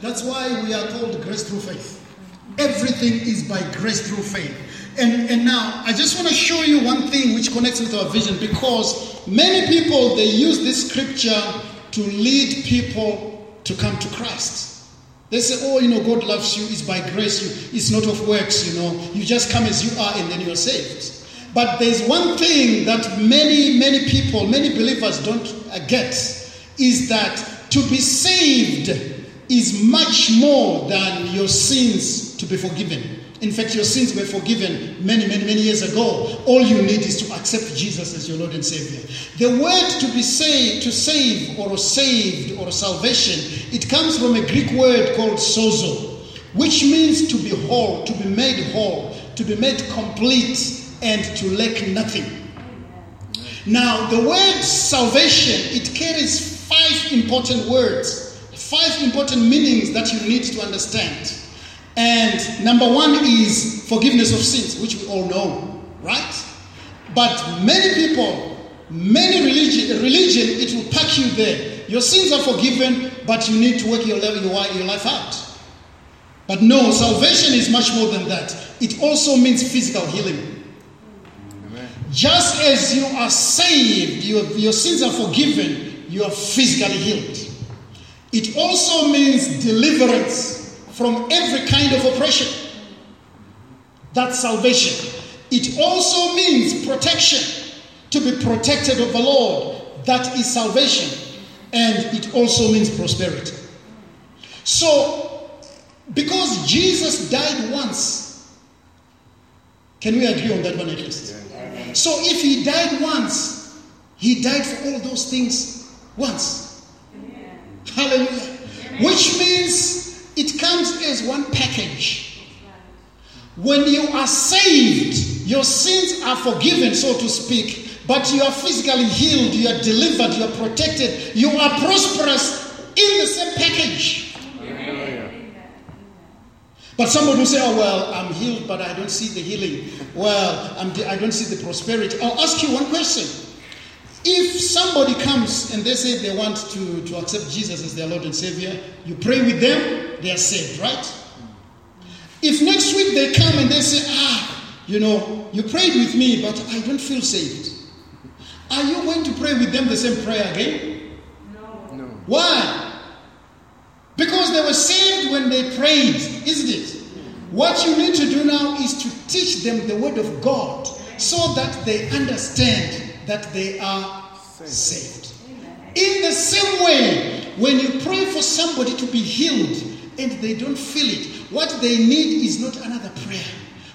That's why we are called grace through faith. Everything is by grace through faith. And, and now, I just want to show you one thing which connects with our vision because many people, they use this scripture to lead people to come to Christ. They say, oh, you know, God loves you, it's by grace, you, it's not of works, you know. You just come as you are and then you're saved. But there's one thing that many, many people, many believers don't get is that to be saved is much more than your sins to be forgiven. In fact, your sins were forgiven many, many, many years ago. All you need is to accept Jesus as your Lord and Savior. The word to be saved, to save or saved or salvation, it comes from a Greek word called sozo, which means to be whole, to be made whole, to be made complete, and to lack nothing. Now, the word salvation, it carries five important words five important meanings that you need to understand. And number one is forgiveness of sins, which we all know, right? But many people, many religion, religion, it will pack you there. Your sins are forgiven, but you need to work your, your, your life out. But no, salvation is much more than that. It also means physical healing. Amen. Just as you are saved, your, your sins are forgiven, you are physically healed. It also means deliverance from every kind of oppression. That's salvation. It also means protection, to be protected of the Lord. That is salvation. And it also means prosperity. So, because Jesus died once, can we agree on that one at least? So, if he died once, he died for all those things once. Hallelujah. Which means it comes as one package. When you are saved, your sins are forgiven, so to speak, but you are physically healed, you are delivered, you are protected, you are prosperous in the same package. But somebody will say, oh, well, I'm healed, but I don't see the healing. Well, I'm, I don't see the prosperity. I'll ask you one question. If somebody comes and they say they want to, to accept Jesus as their Lord and Savior, you pray with them, they are saved, right? If next week they come and they say, ah, you know, you prayed with me, but I don't feel saved, are you going to pray with them the same prayer again? No. no. Why? Because they were saved when they prayed, isn't it? What you need to do now is to teach them the Word of God so that they understand that they are saved. In the same way, when you pray for somebody to be healed and they don't feel it, what they need is not another prayer.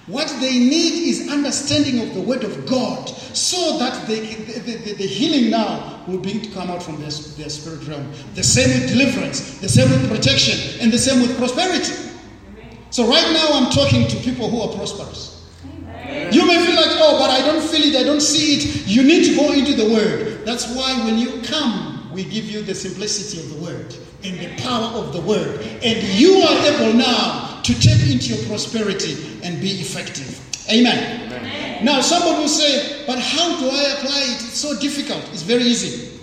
What they need is understanding of the Word of God so that they, the, the, the, healing now will begin to come out from their, their spirit realm. The same with deliverance, the same with protection, and the same with prosperity. So, right now, I'm talking to people who are prosperous. You may feel like, oh, but I don't feel it, I don't see it. You need to go into the Word. That's why when you come, we give you the simplicity of the Word and the power of the Word. And you are able now to tap into your prosperity and be effective. Amen. Amen. Now, somebody will say, but how do I apply it? It's so difficult. It's very easy.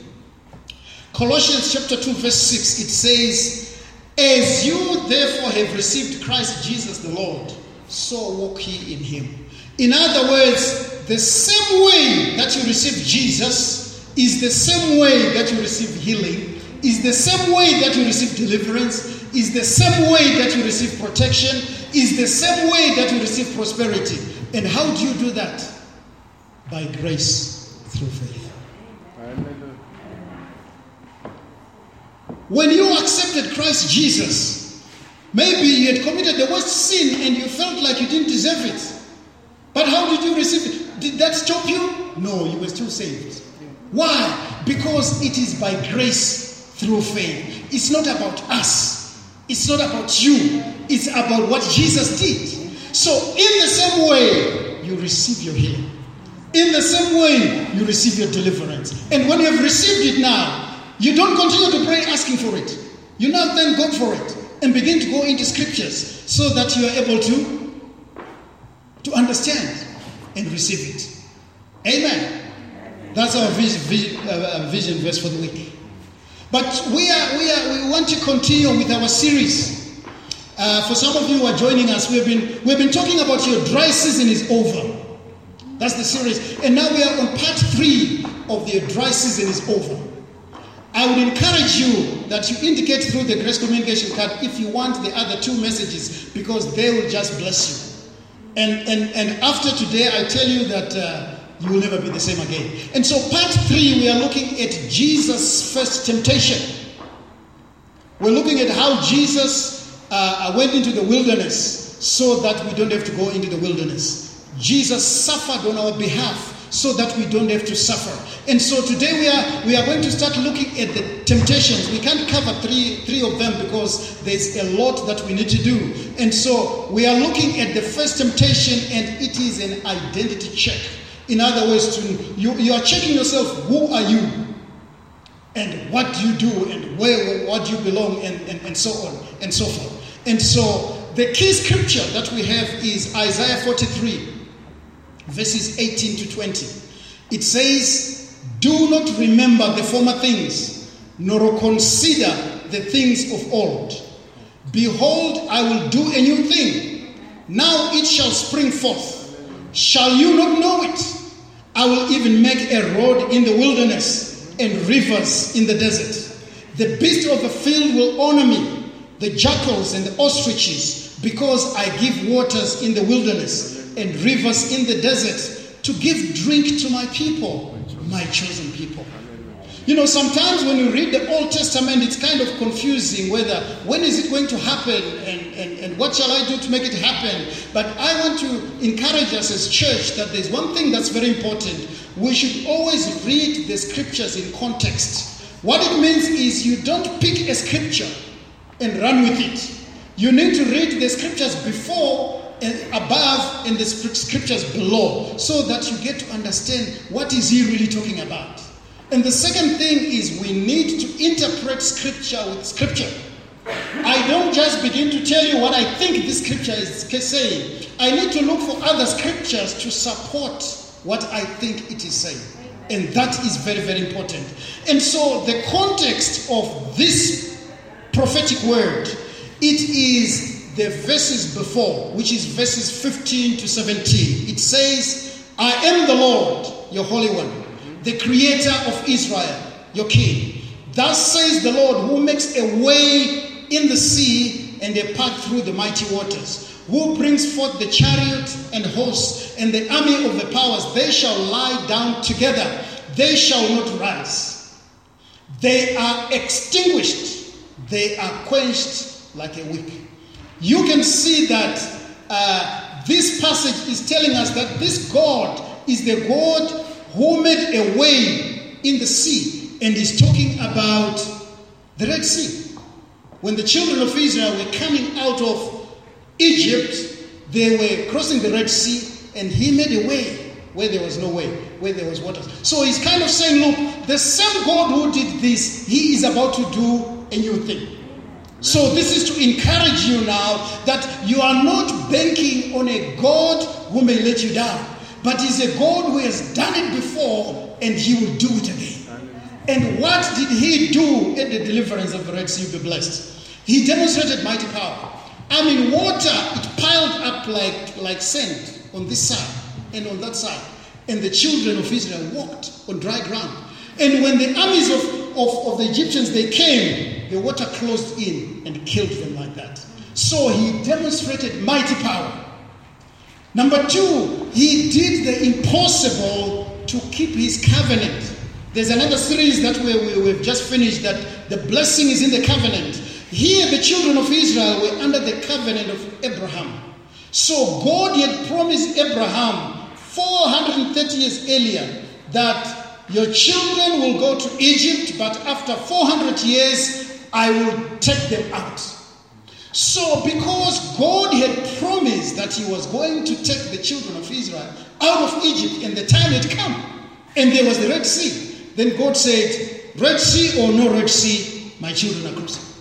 Colossians chapter 2, verse 6, it says, As you therefore have received Christ Jesus the Lord, so walk ye in him in other words, the same way that you receive Jesus is the same way that you receive healing, is the same way that you receive deliverance, is the same way that you receive protection, is the same way that you receive prosperity. And how do you do that? By grace through faith. When you accepted Christ Jesus, maybe you had committed the worst sin and you felt like you didn't deserve it. But how did you receive it? Did that stop you? No, you were still saved. Why? Because it is by grace through faith. It's not about us, it's not about you, it's about what Jesus did. So, in the same way, you receive your healing. In the same way, you receive your deliverance. And when you have received it now, you don't continue to pray asking for it. You now thank God for it and begin to go into scriptures so that you are able to to understand and receive it. Amen. That's our vision, uh, uh, vision verse for the week. But we are we are we want to continue with our series. Uh, for some of you who are joining us, we've been we've been talking about your dry season is over. That's the series, and now we are on part three of the dry season is over. I would encourage you that you indicate through the grace communication card if you want the other two messages because they will just bless you. And and and after today, I tell you that. Uh, you will never be the same again. And so, part three, we are looking at Jesus' first temptation. We're looking at how Jesus uh, went into the wilderness so that we don't have to go into the wilderness. Jesus suffered on our behalf so that we don't have to suffer. And so today we are we are going to start looking at the temptations. We can't cover three three of them because there's a lot that we need to do. And so we are looking at the first temptation and it is an identity check. In other words, to, you, you are checking yourself who are you? And what do you do and where what do you belong and, and, and so on and so forth. And so the key scripture that we have is Isaiah 43, verses 18 to 20. It says, Do not remember the former things, nor consider the things of old. Behold, I will do a new thing. Now it shall spring forth. Shall you not know it? I will even make a road in the wilderness and rivers in the desert. The beasts of the field will honor me, the jackals and the ostriches, because I give waters in the wilderness and rivers in the desert to give drink to my people, my chosen people. You know, sometimes when you read the Old Testament, it's kind of confusing whether when is it going to happen and, and, and what shall I do to make it happen. But I want to encourage us as church that there's one thing that's very important. We should always read the scriptures in context. What it means is you don't pick a scripture and run with it. You need to read the scriptures before above and the scriptures below so that you get to understand what is he really talking about. And the second thing is we need to interpret scripture with scripture. I don't just begin to tell you what I think this scripture is saying. I need to look for other scriptures to support what I think it is saying. And that is very, very important. And so, the context of this prophetic word, it is the verses before, which is verses 15 to 17. It says, I am the Lord, your Holy One the creator of Israel, your king. Thus says the Lord, who makes a way in the sea and a path through the mighty waters, who brings forth the chariot and horse and the army of the powers. They shall lie down together, they shall not rise. They are extinguished, they are quenched like a wick. You can see that uh, this passage is telling us that this God is the God who made a way in the sea and is talking about the Red Sea. When the children of Israel were coming out of Egypt, they were crossing the Red Sea and he made a way where there was no way, where there was water. So he's kind of saying, look, the same God who did this, he is about to do a new thing. So this is to encourage you now that you are not banking on a God who may let you down. But is a God who has done it before and he will do it again. And what did he do at the deliverance of the Red Sea? Be blessed. He demonstrated mighty power. I mean, water, it piled up like, like sand on this side and on that side. And the children of Israel walked on dry ground. And when the armies of, of, of the Egyptians, they came, the water closed in and killed them like that. So he demonstrated mighty power. Number two, he did the impossible to keep his covenant. There's another series that we, we, we've just finished that the blessing is in the covenant. Here, the children of Israel were under the covenant of Abraham. So, God had promised Abraham 430 years earlier that your children will go to Egypt, but after 400 years, I will take them out. So, because God had promised that He was going to take the children of Israel out of Egypt and the time had come, and there was the Red Sea, then God said, Red Sea or no Red Sea, my children are crossing.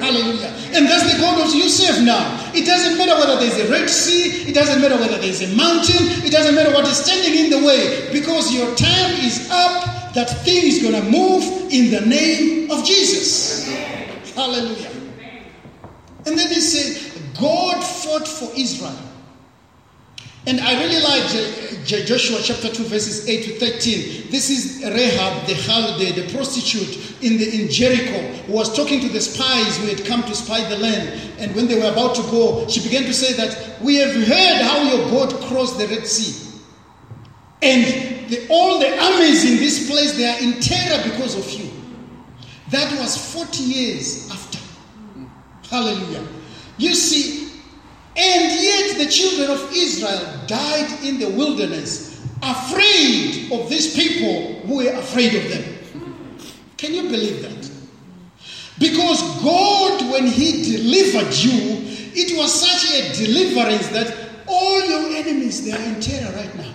Hallelujah. And that's the God of serve now. It doesn't matter whether there's a Red Sea, it doesn't matter whether there's a mountain, it doesn't matter what is standing in the way, because your time is up that thing is going to move in the name of Jesus. Hallelujah. And then he said, God fought for Israel. And I really like Joshua chapter 2, verses 8 to 13. This is Rahab, the, the, the prostitute in, the, in Jericho, who was talking to the spies who had come to spy the land. And when they were about to go, she began to say that, We have heard how your boat crossed the Red Sea. And the, all the armies in this place, they are in terror because of you. That was 40 years after. Hallelujah. You see, and yet the children of Israel died in the wilderness, afraid of these people who were afraid of them. Can you believe that? Because God, when He delivered you, it was such a deliverance that all your enemies they are in terror right now.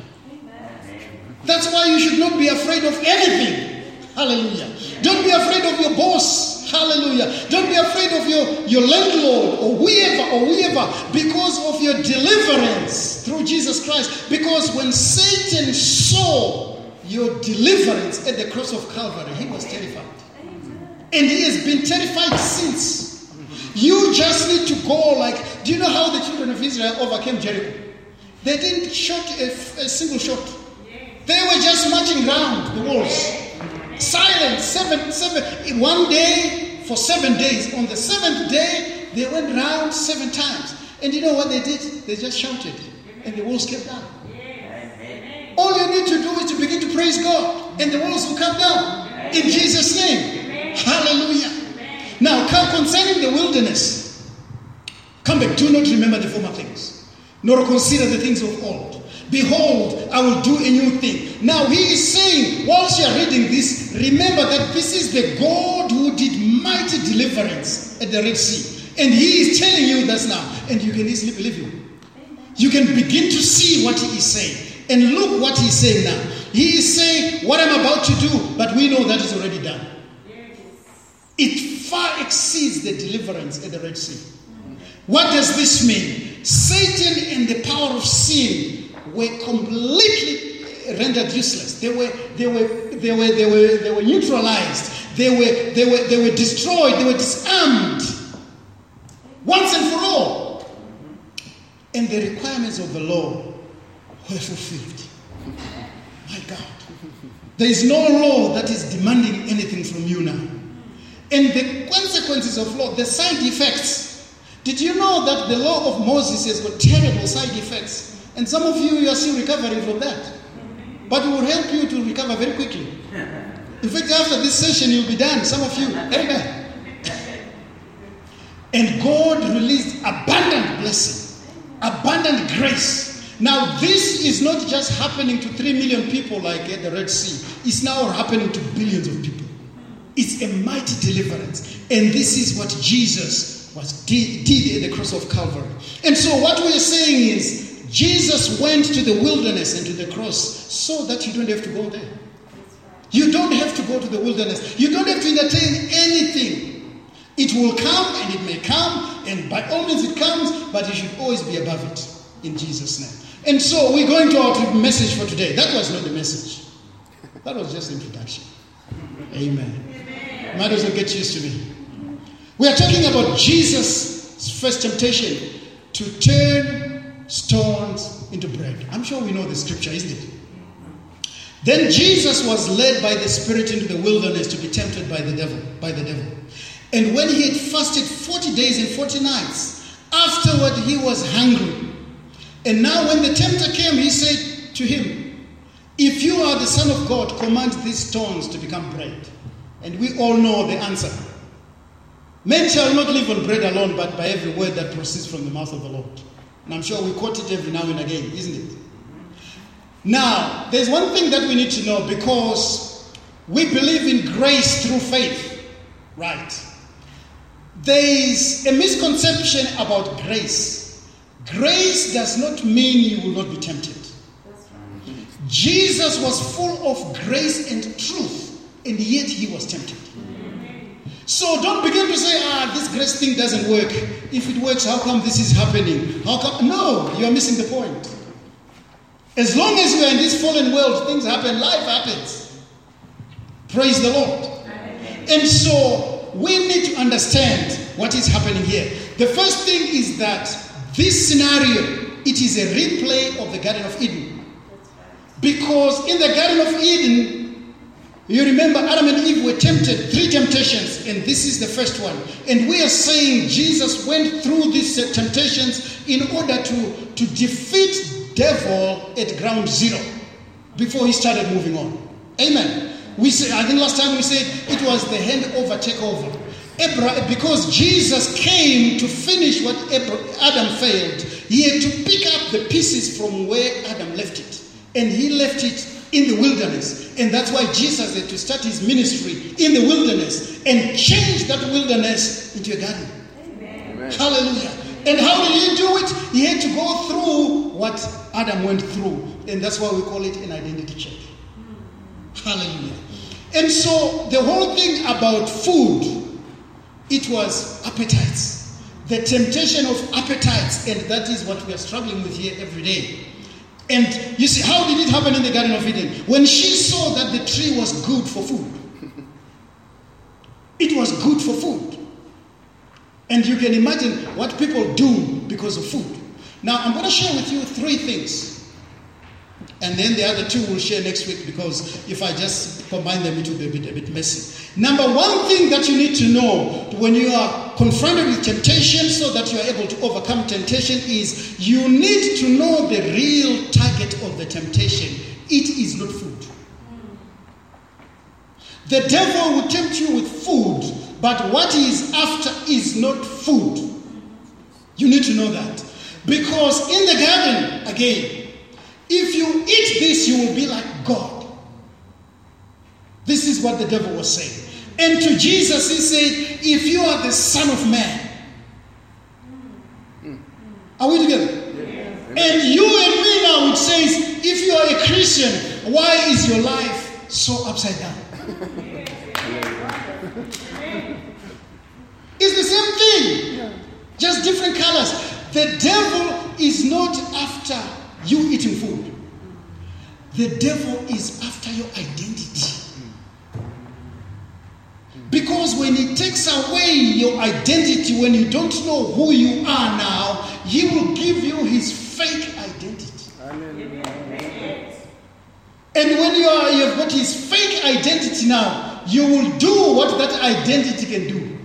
That's why you should not be afraid of anything. Hallelujah. Don't be afraid of your boss. Hallelujah. Don't be afraid of your, your landlord or whoever or whoever because of your deliverance through Jesus Christ. Because when Satan saw your deliverance at the cross of Calvary, he was terrified. And he has been terrified since. You just need to go like, do you know how the children of Israel overcame Jericho? They didn't shoot a, a single shot. They were just marching around the walls. Silent, seven, seven, one day for seven days. On the seventh day, they went round seven times. And you know what they did? They just shouted, and the walls came down. All you need to do is to begin to praise God, and the walls will come down. In Jesus' name. Hallelujah. Now, come concerning the wilderness, come back. Do not remember the former things, nor consider the things of old. Behold, I will do a new thing. Now he is saying, whilst you are reading this, remember that this is the God who did mighty deliverance at the Red Sea. And he is telling you this now, and you can easily believe him. You can begin to see what he is saying. And look what he's saying now. He is saying what I'm about to do, but we know that is already done. It far exceeds the deliverance at the Red Sea. What does this mean? Satan and the power of sin were completely rendered useless. They were, they were, they were, they were, they were neutralized. They were, they were, they were destroyed. They were disarmed once and for all. And the requirements of the law were fulfilled. My God. There is no law that is demanding anything from you now. And the consequences of law, the side effects. Did you know that the law of Moses has got terrible side effects? And some of you, you are still recovering from that. But it will help you to recover very quickly. In fact, after this session, you'll be done. Some of you. Amen. And God released abundant blessing, abundant grace. Now, this is not just happening to 3 million people like at the Red Sea, it's now happening to billions of people. It's a mighty deliverance. And this is what Jesus was did, did at the cross of Calvary. And so, what we are saying is Jesus went to the wilderness and to the cross so that you don't have to go there. You don't have to go to the wilderness. You don't have to entertain anything. It will come and it may come, and by all means it comes, but you should always be above it in Jesus' name. And so we're going to our message for today. That was not the message, that was just introduction. Amen. Amen. Might as well get used to me. We are talking about Jesus' first temptation to turn stones into bread. I'm sure we know the scripture, isn't it? Then Jesus was led by the Spirit into the wilderness to be tempted by the devil, by the devil. And when he had fasted 40 days and 40 nights, afterward he was hungry. And now when the tempter came, he said to him, If you are the Son of God, command these stones to become bread. And we all know the answer. Men shall not live on bread alone, but by every word that proceeds from the mouth of the Lord. And I'm sure we quote it every now and again, isn't it? Now, there's one thing that we need to know because we believe in grace through faith, right? There is a misconception about grace. Grace does not mean you will not be tempted. Jesus was full of grace and truth, and yet he was tempted. So don't begin to say, ah, this grace thing doesn't work. If it works, how come this is happening? How come? No, you are missing the point. As long as you are in this fallen world, things happen, life happens. Praise the Lord. And so we need to understand what is happening here. The first thing is that this scenario, it is a replay of the Garden of Eden. Because in the Garden of Eden, you remember Adam and Eve were tempted, three temptations, and this is the first one. And we are saying Jesus went through these temptations in order to, to defeat devil at ground zero before he started moving on. Amen. We say, I think last time we said it was the handover takeover. Abraham, because Jesus came to finish what Adam failed, he had to pick up the pieces from where Adam left it. And he left it in the wilderness. And that's why Jesus had to start his ministry in the wilderness and change that wilderness into a garden. Amen. Hallelujah. And how did he do it? He had to go through what Adam went through. And that's why we call it an identity check. Hallelujah. And so the whole thing about food, it was appetites. The temptation of appetites, and that is what we are struggling with here every day. And you see, how did it happen in the Garden of Eden? When she saw that the tree was good for food, it was good for food. And you can imagine what people do because of food. Now, I'm going to share with you three things and then the other two we'll share next week because if I just combine them, it will be a bit, a bit messy. Number one thing that you need to know when you are confronted with temptation so that you are able to overcome temptation is you need to know the real target of the temptation. It is not food. The devil will tempt you with food, but what he is after is not food. You need to know that. Because in the garden, again, if you eat this, you will be like God. This is what the devil was saying. And to Jesus, he said, If you are the Son of Man, are we together? And you and me now, it says, if you are a Christian, why is your life so upside down? it's the same thing, just different colors. The devil is not after you eating food. The devil is after your identity. Because when he takes away your identity, when you don't know who you are now, he will give you his fake identity. And when you are you've got his fake identity now, you will do what that identity can do.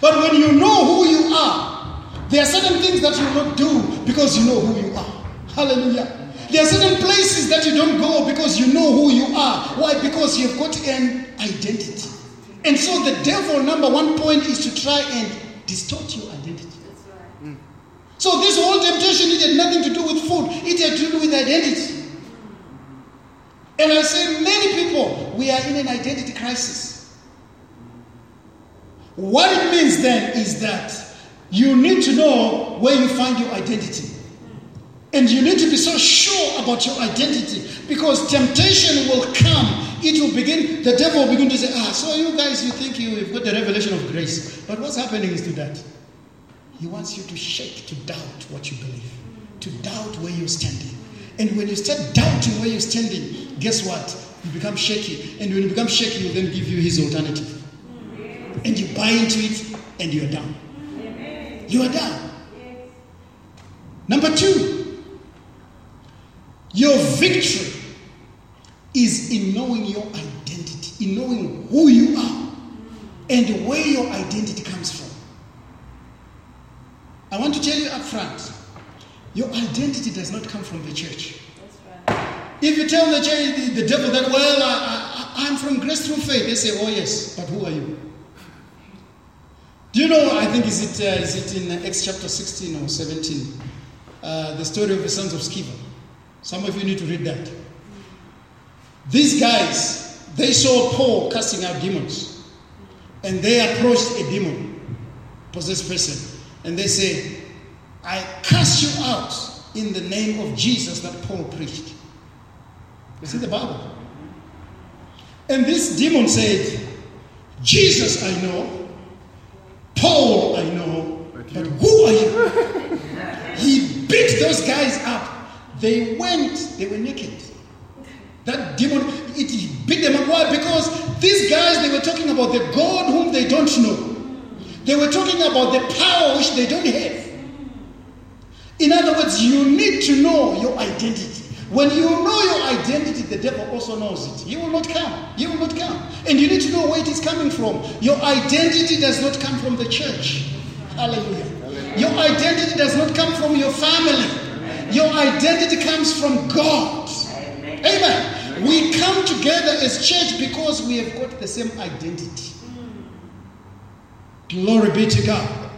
But when you know who you are, there are certain things that you will not do because you know who you are. Hallelujah. There are certain places that you don't go because you know who you are. Why? Because you've got an identity. And so the devil, number one point, is to try and distort your identity. That's Mm. So this whole temptation, it had nothing to do with food. It had to do with identity. And I say many people, we are in an identity crisis. What it means then is that you need to know where you find your identity. And you need to be so sure about your identity because temptation will come. It will begin, the devil will begin to say, Ah, so you guys, you think you've got the revelation of grace. But what's happening is to that. He wants you to shake, to doubt what you believe, to doubt where you're standing. And when you start doubting where you're standing, guess what? You become shaky. And when you become shaky, he'll then give you his alternative. And you buy into it, and you're down. You are down. Number two, your victory is in knowing your identity, in knowing who you are and where your identity comes from. I want to tell you up front your identity does not come from the church. If you tell the, church, the, the devil that, well, I, am from grace through faith, they say, oh, yes, but who are you? Do you know, I think, is it, uh, is it in Acts chapter 16 or 17, uh, the story of the sons of Sceva? Some of you need to read that. These guys, they saw Paul casting out demons. And they approached a demon, possessed person. And they say, I cast you out in the name of Jesus that Paul preached. It's in the Bible. And this demon said, Jesus I know, Paul I know, but who are you? he beat those guys up they went, they were naked. That demon, it beat them up. why? Because these guys, they were talking about the God whom they don't know. They were talking about the power which they don't have. In other words, you need to know your identity. When you know your identity, the devil also knows it. He will not come. He will not come. And you need to know where it is coming from. Your identity does not come from the church. Hallelujah. Hallelujah. Your identity does not come from your family. Your identity comes from God. Amen. We come together as church because we have got the same identity. Glory be to God.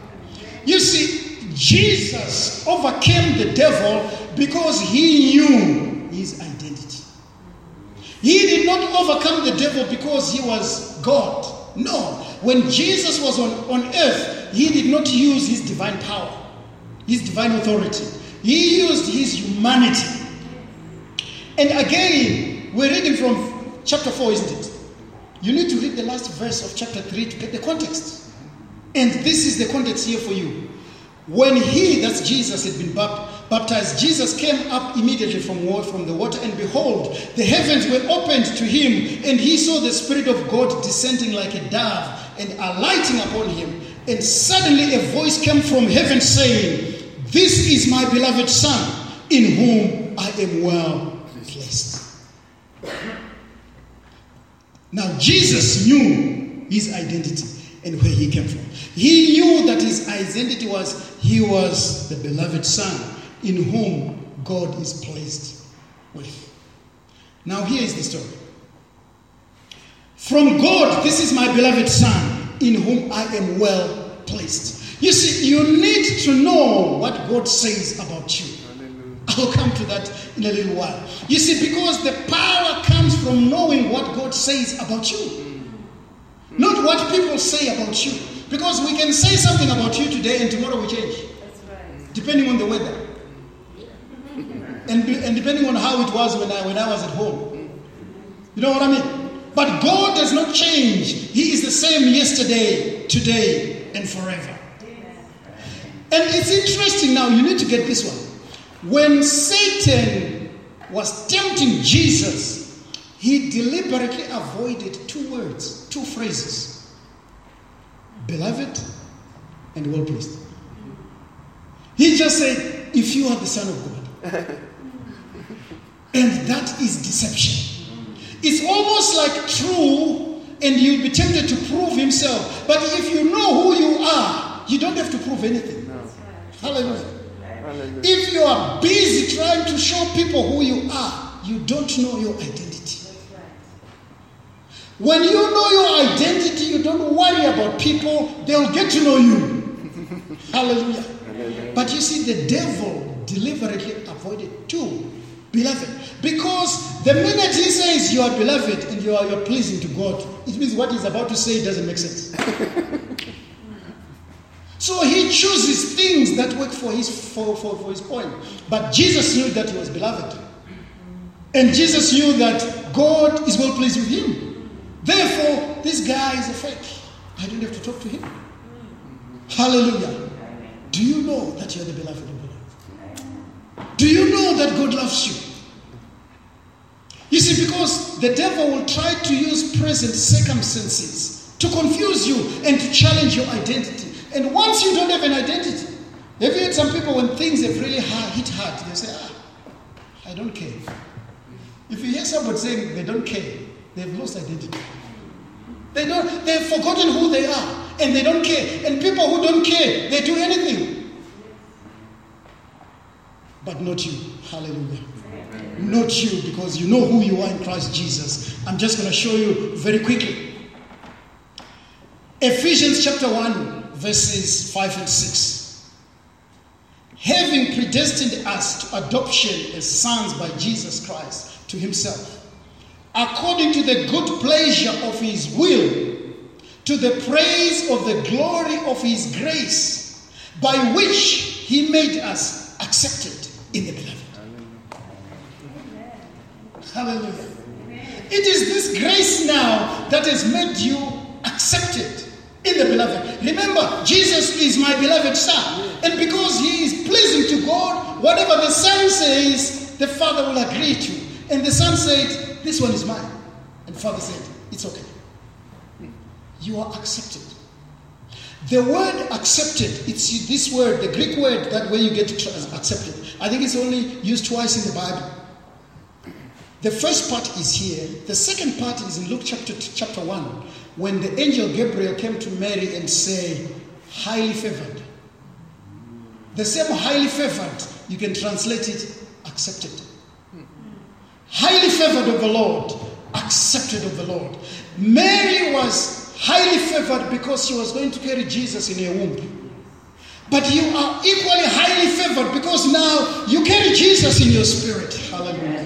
You see, Jesus overcame the devil because he knew his identity. He did not overcome the devil because he was God. No. When Jesus was on, on earth, he did not use his divine power, his divine authority. He used his humanity. And again, we're reading from chapter 4, isn't it? You need to read the last verse of chapter 3 to get the context. And this is the context here for you. When he, that's Jesus, had been baptized, Jesus came up immediately from, from the water, and behold, the heavens were opened to him, and he saw the Spirit of God descending like a dove and alighting upon him. And suddenly a voice came from heaven saying, This is my beloved Son, in whom I am well pleased. Now, Jesus knew his identity and where he came from. He knew that his identity was he was the beloved Son in whom God is pleased with. Now, here is the story. From God, this is my beloved Son in whom I am well placed. You see, you need to know what God says about you. I'll come to that in a little while. You see, because the power comes from knowing what God says about you. Not what people say about you. Because we can say something about you today and tomorrow we change. Depending on the weather. and, and depending on how it was when I, when I was at home. You know what I mean? But God does not change. He is the same yesterday, today, and forever. And it's interesting now, you need to get this one. When Satan was tempting Jesus, he deliberately avoided two words, two phrases beloved and well pleased. He just said, If you are the Son of God. and that is deception. It's almost like true, and you'll be tempted to prove himself. But if you know who you are, you don't have to prove anything. No. Hallelujah. Hallelujah. If you are busy trying to show people who you are, you don't know your identity. When you know your identity, you don't worry about people, they'll get to know you. Hallelujah. But you see, the devil deliberately avoided two. Beloved. Because the minute he says you are beloved and you are you're pleasing to God, it means what he's about to say doesn't make sense. so he chooses things that work for his for, for, for his point. But Jesus knew that he was beloved. And Jesus knew that God is well pleased with him. Therefore, this guy is a fake. I don't have to talk to him. Hallelujah. Do you know that you're the beloved of God? Do you know that God loves you? You see, because the devil will try to use present circumstances to confuse you and to challenge your identity. And once you don't have an identity, have you had some people when things have really hit hard, they say, ah, I don't care. If you hear somebody saying they don't care, they've lost identity. They don't, they've forgotten who they are and they don't care. And people who don't care, they do anything. But not you. Hallelujah. Not you, because you know who you are in Christ Jesus. I'm just going to show you very quickly. Ephesians chapter 1, verses 5 and 6. Having predestined us to adoption as sons by Jesus Christ to himself according to the good pleasure of his will, to the praise of the glory of his grace, by which he made us accepted in the beloved. Hallelujah. It is this grace now that has made you accepted in the beloved. Remember, Jesus is my beloved Son. And because he is pleasing to God, whatever the Son says, the Father will agree to. And the Son said, this one is mine. And father said, It's okay. You are accepted. The word accepted, it's this word, the Greek word, that way you get accepted. I think it's only used twice in the Bible. The first part is here. The second part is in Luke chapter, chapter 1, when the angel Gabriel came to Mary and say, highly favored. The same highly favored, you can translate it, accepted. Highly favored of the Lord, accepted of the Lord. Mary was highly favored because she was going to carry Jesus in her womb. But you are equally highly favored because now you carry Jesus in your spirit. Hallelujah.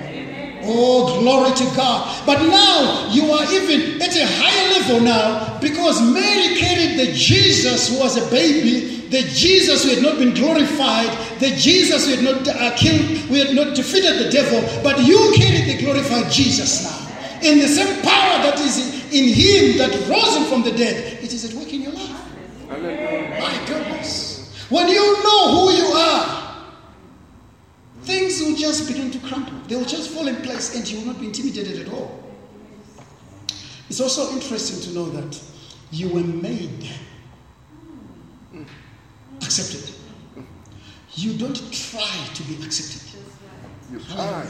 Oh, glory to God. But now you are even at a higher level now because Mary carried the Jesus who was a baby, the Jesus who had not been glorified, the Jesus who had not uh, killed, who had not defeated the devil. But you carried the glorified Jesus now. In the same power that is in him that rose him from the dead, it is at work in your life. My goodness. When you know who you are, things will just begin to crumble. They will just fall in place and you will not be intimidated at all. It's also interesting to know that you were made accepted. You don't try to be accepted. You try.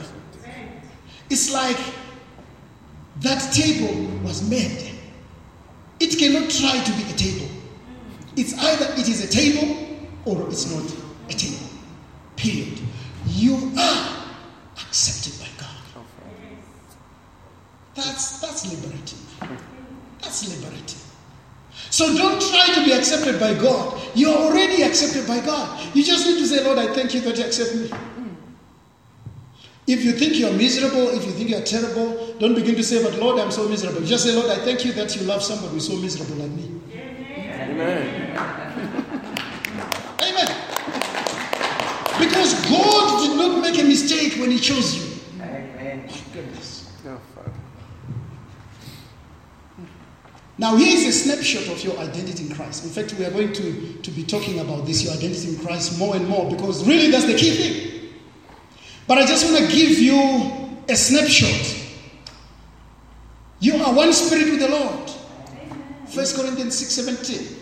It's like that table was made. It cannot try to be a table. It's either it is a table or it's not a table. Period. You are accepted by God. That's that's liberating. That's liberating. So don't try to be accepted by God. You're already accepted by God. You just need to say, Lord, I thank you that you accept me. If you think you're miserable, if you think you're terrible, don't begin to say, But Lord, I'm so miserable. Just say, Lord, I thank you that you love somebody so miserable like me. Amen. Amen. Because God did not make a mistake when He chose you. Amen. My goodness. Now, here is a snapshot of your identity in Christ. In fact, we are going to, to be talking about this, your identity in Christ, more and more, because really that's the key thing. But I just want to give you a snapshot. You are one spirit with the Lord. 1 Corinthians 6 17.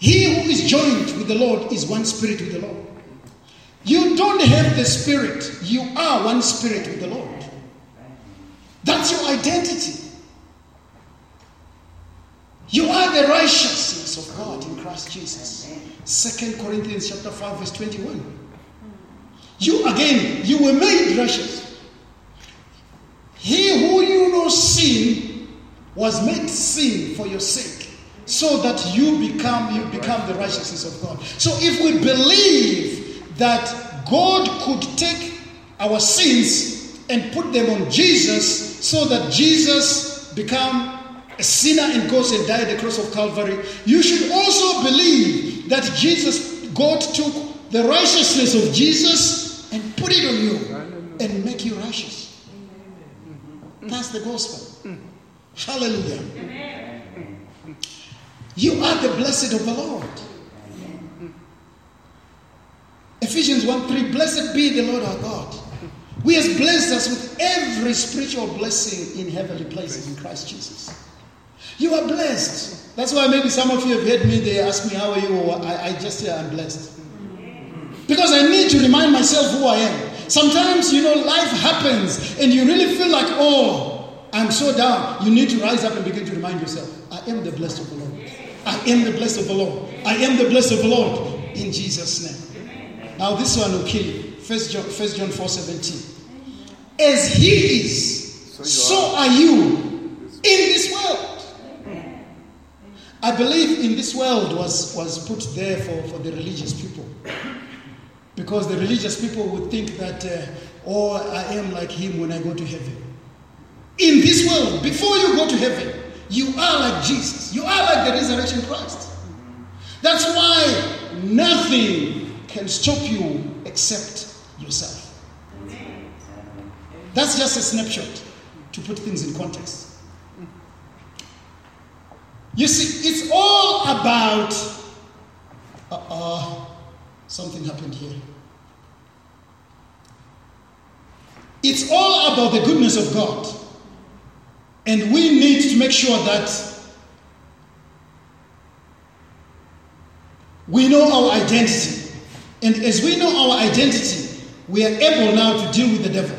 He who is joined with the Lord is one spirit with the Lord. You don't have the spirit, you are one spirit with the Lord. That's your identity. You are the righteousness of God in Christ Jesus. 2 Corinthians chapter 5, verse 21. You again, you were made righteous. He who knew no sin was made sin for your sake, so that you become you become the righteousness of God. So if we believe that God could take our sins and put them on Jesus, so that Jesus become a sinner and goes and died at the cross of Calvary, you should also believe that Jesus, God took the righteousness of Jesus and put it on you and make you righteous. That's the gospel. Hallelujah. You are the blessed of the Lord. Ephesians 1 3 Blessed be the Lord our God. Who has blessed us with every spiritual blessing in heavenly places in Christ Jesus. You are blessed. That's why maybe some of you have heard me, they ask me, How are you? I, I just say, I'm blessed. Because I need to remind myself who I am. Sometimes, you know, life happens and you really feel like, oh, I'm so down. You need to rise up and begin to remind yourself, I am the blessed of the Lord. I am the blessed of the Lord. I am the blessed of the Lord in Jesus' name. Now, this one will kill you. First John, First John 4 17. As he is, so are you in this world. I believe in this world was, was put there for, for the religious people. Because the religious people would think that, uh, oh, I am like him when I go to heaven. In this world, before you go to heaven, you are like Jesus. You are like the resurrection Christ. That's why nothing can stop you except yourself. That's just a snapshot to put things in context. You see, it's all about. Uh, uh, something happened here. It's all about the goodness of God. And we need to make sure that we know our identity. And as we know our identity, we are able now to deal with the devil.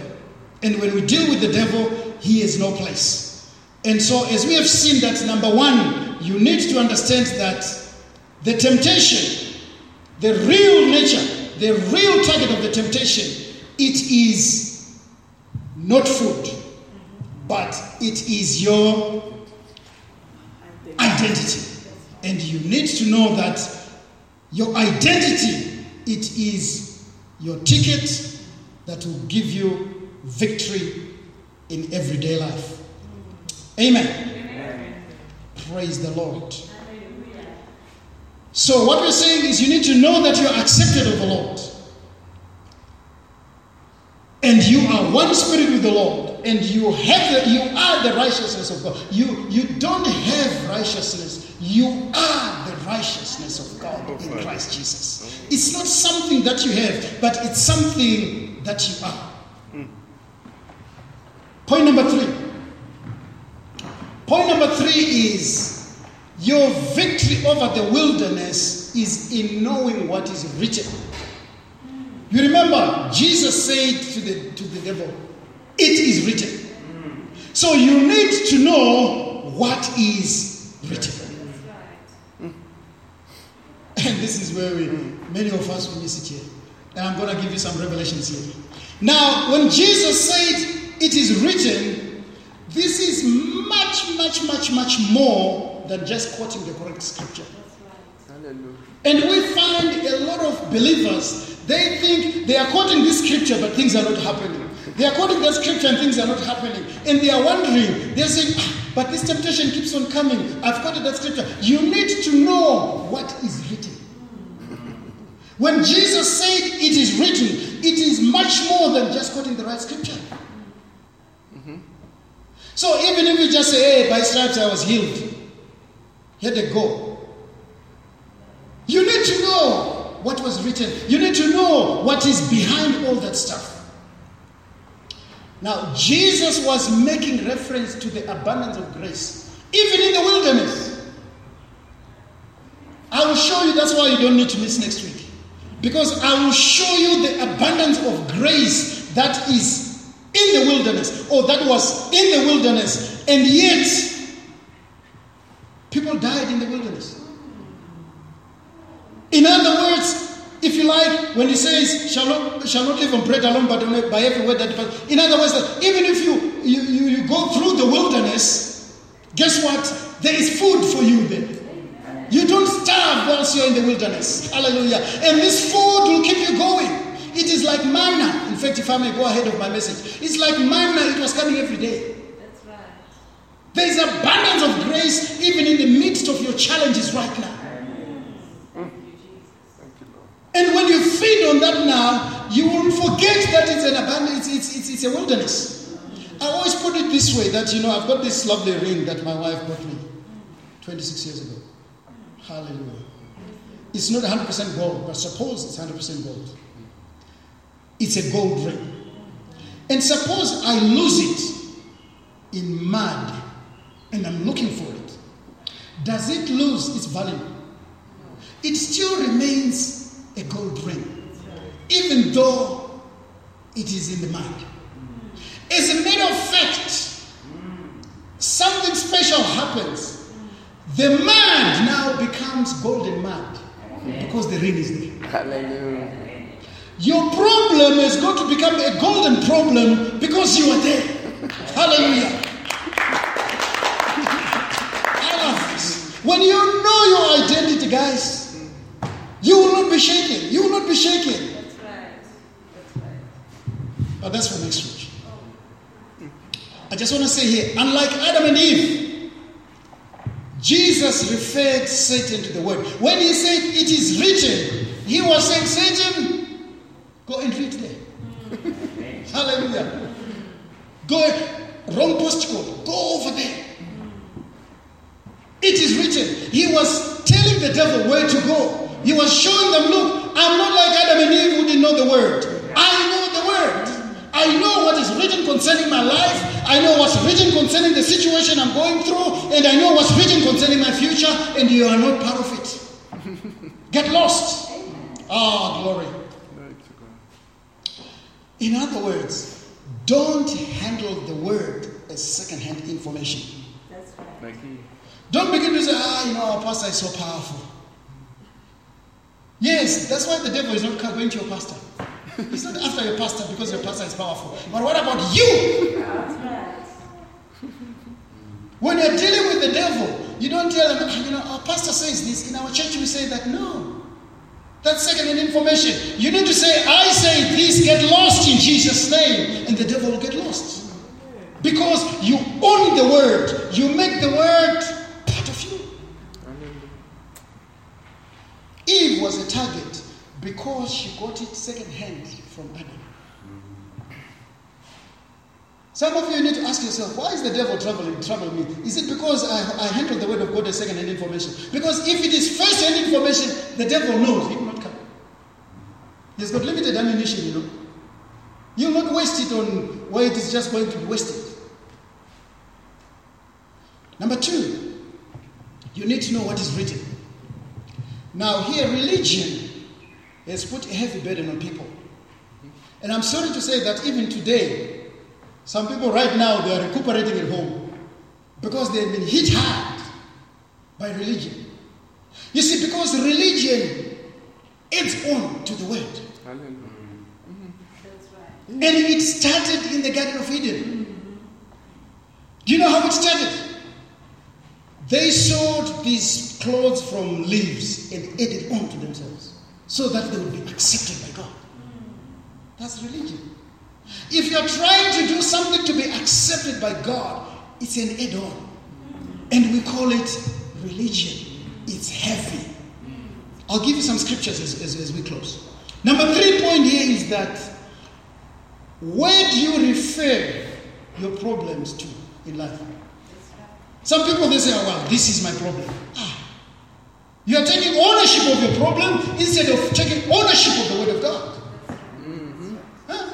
And when we deal with the devil, he has no place. And so, as we have seen that, number one, you need to understand that the temptation, the real nature, the real target of the temptation, it is not food, but it is your identity. And you need to know that your identity, it is your ticket that will give you victory in everyday life. Amen. Amen. Praise the Lord. So, what we're saying is you need to know that you're accepted of the Lord. And you are one spirit with the Lord. And you have the, you are the righteousness of God. You, you don't have righteousness. You are the righteousness of God in Christ Jesus. It's not something that you have, but it's something that you are. Point number three. Point number three is your victory over the wilderness is in knowing what is written. You remember, Jesus said to the, to the devil, It is written. So you need to know what is written. And this is where we, many of us, we miss it here. And I'm going to give you some revelations here. Now, when Jesus said, it is written, this is much, much, much, much more than just quoting the correct scripture. And we find a lot of believers, they think they are quoting this scripture, but things are not happening. They are quoting that scripture and things are not happening. And they are wondering, they're saying, ah, but this temptation keeps on coming. I've quoted that scripture. You need to know what is written. When Jesus said it is written, it is much more than just quoting the right scripture. So even if you just say, hey, by stripes I was healed, here they go. You need to know what was written. You need to know what is behind all that stuff. Now, Jesus was making reference to the abundance of grace, even in the wilderness. I will show you, that's why you don't need to miss next week. Because I will show you the abundance of grace that is in the wilderness, or that was in the wilderness, and yet people died in the wilderness. In other words, if you like, when he says, shall not, shall not live on bread alone, but by every word that. In other words, that even if you, you, you, you go through the wilderness, guess what? There is food for you there. You don't starve whilst you're in the wilderness. Hallelujah. And this food will keep you going. It is like manna. In fact, if I may go ahead of my message, it's like manna. It was coming every day. That's right. There is abundance of grace even in the midst of your challenges right now. And when you feed on that now, you will forget that it's an abundance, it's, it's, it's a wilderness. I always put it this way that, you know, I've got this lovely ring that my wife bought me 26 years ago. Hallelujah. It's not 100% gold, but suppose it's 100% gold. It's a gold ring. And suppose I lose it in mud and I'm looking for it. Does it lose its value? It still remains a gold ring, even though it is in the mud. As a matter of fact, something special happens. The mud now becomes golden mud because the ring is there. Hallelujah. Your problem is going to become a golden problem because you are there. Hallelujah. I love this. When you know your identity, guys, you will not be shaken. You will not be shaken. That's right. That's right. But that's for next week. I just want to say here, unlike Adam and Eve, Jesus referred Satan to the word. When he said it is written, he was saying, Satan, Go and read there. Hallelujah. Go, wrong postcode. Go over there. It is written. He was telling the devil where to go. He was showing them, look, I'm not like Adam and Eve who didn't know the word. I know the word. I I know what is written concerning my life. I know what's written concerning the situation I'm going through. And I know what's written concerning my future. And you are not part of it. Get lost. Ah, glory. In other words, don't handle the word as second-hand information. That's right. Don't begin to say, ah, you know, our pastor is so powerful. Yes, that's why the devil is not going to your pastor. He's not after your pastor because your pastor is powerful. But what about you? When you're dealing with the devil, you don't tell him, "Ah, you know, our pastor says this. In our church, we say that. No. That's second-hand information. You need to say, I say this, get lost in Jesus' name, and the devil will get lost. Because you own the word, you make the word part of you. Eve was a target because she got it second-hand from Adam. Some of you need to ask yourself, why is the devil troubling, troubling me? Is it because I, I handle the word of God as second-hand information? Because if it is first-hand information, the devil knows he will not come. He's got limited ammunition, you know. You'll not waste it on where it is just going to be wasted. Number two, you need to know what is written. Now, here, religion has put a heavy burden on people. And I'm sorry to say that even today, some people right now they are recuperating at home because they have been hit hard by religion. You see, because religion adds on to the word. That's right. And it started in the Garden of Eden. Do you know how it started? They sewed these clothes from leaves and added on to themselves so that they would be accepted by God. That's religion. If you're trying to do something to be accepted by God, it's an add on. And we call it religion. It's heavy. I'll give you some scriptures as, as, as we close. Number three point here is that where do you refer your problems to in life? Some people they say, oh, well, this is my problem. Ah. You are taking ownership of your problem instead of taking ownership of the Word of God. Huh?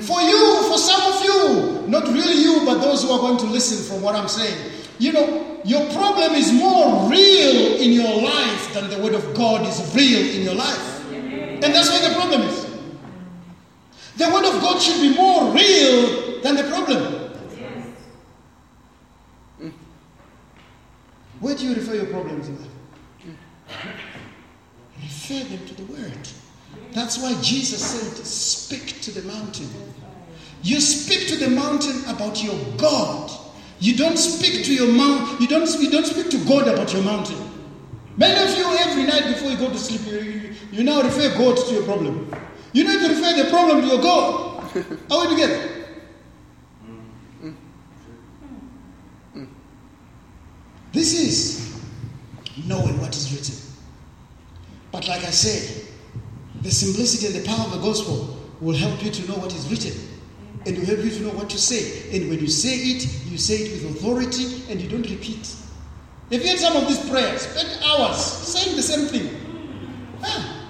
For you, for some of you, not really you, but those who are going to listen from what I'm saying, you know, your problem is more real in your life than the Word of God is real in your life. And that's where the problem is. The Word of God should be more real than the problem. Where do you refer your problems life? Refer them to the Word. That's why Jesus said, Speak to the mountain. You speak to the mountain about your God. You don't speak to your mount. You don't. You don't speak to God about your mountain. Many of you, every night before you go to sleep, you, you, you now refer God to your problem. You need to refer the problem to your God. Are we together? This is knowing what is written. But like I said, the simplicity and the power of the gospel will help you to know what is written. And will help you to know what to say. And when you say it, you say it with authority and you don't repeat. Have you had some of these prayers? Spend hours saying the same thing. Ah.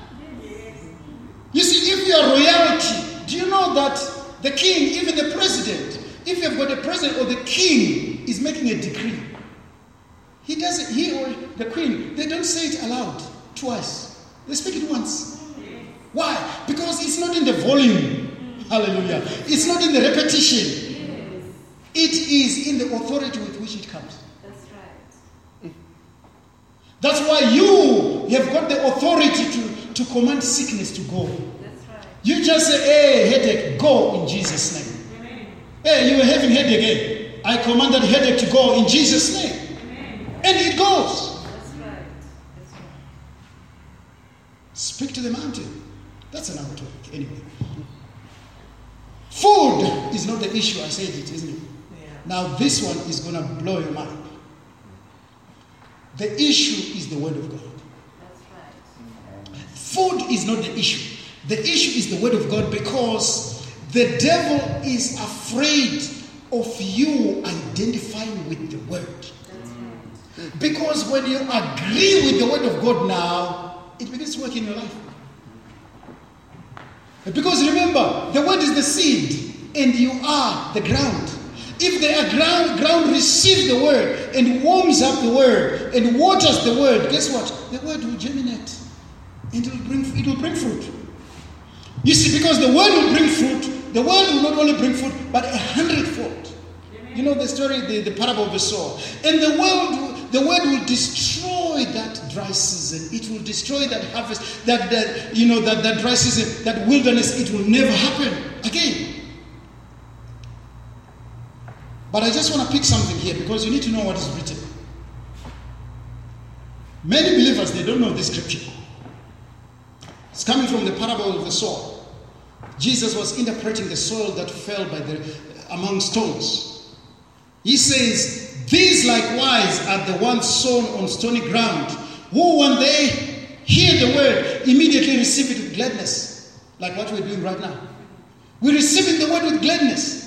You see, if you are royalty, do you know that the king, even the president, if you've got a president or the king is making a decree, he does it, he or the queen, they don't say it aloud twice. They speak it once. Why? Because it's not in the volume. Hallelujah. It's not in the repetition. It is in the authority with which it comes. That's right. That's why you have got the authority to, to command sickness to go. That's right. You just say, hey, headache, go in Jesus' name. Hey, you are having headache. Hey, I commanded headache to go in Jesus' name. And it goes. That's right. That's right. Speak to the mountain. That's another topic. Anyway. Food is not the issue. I said it, isn't it? Yeah. Now, this one is going to blow your mind. The issue is the Word of God. That's right. Food is not the issue. The issue is the Word of God because the devil is afraid of you identifying with the Word. Because when you agree with the Word of God now, it begins to work in your life. Because remember, the Word is the seed, and you are the ground. If the ground, ground receives the word and warms up the word and waters the word, guess what? The word will germinate and it will bring, it will bring fruit. You see, because the word will bring fruit, the word will not only bring fruit, but a hundredfold. You know the story, the, the parable of the sower. And the world, the word will destroy that dry season. It will destroy that harvest, that, that you know, that, that dry season, that wilderness. It will never happen again. But I just want to pick something here because you need to know what is written. Many believers they don't know this scripture. It's coming from the parable of the sower. Jesus was interpreting the soil that fell by the among stones. He says, These likewise are the ones sown on stony ground, who when they hear the word immediately receive it with gladness, like what we're doing right now. We're receiving the word with gladness.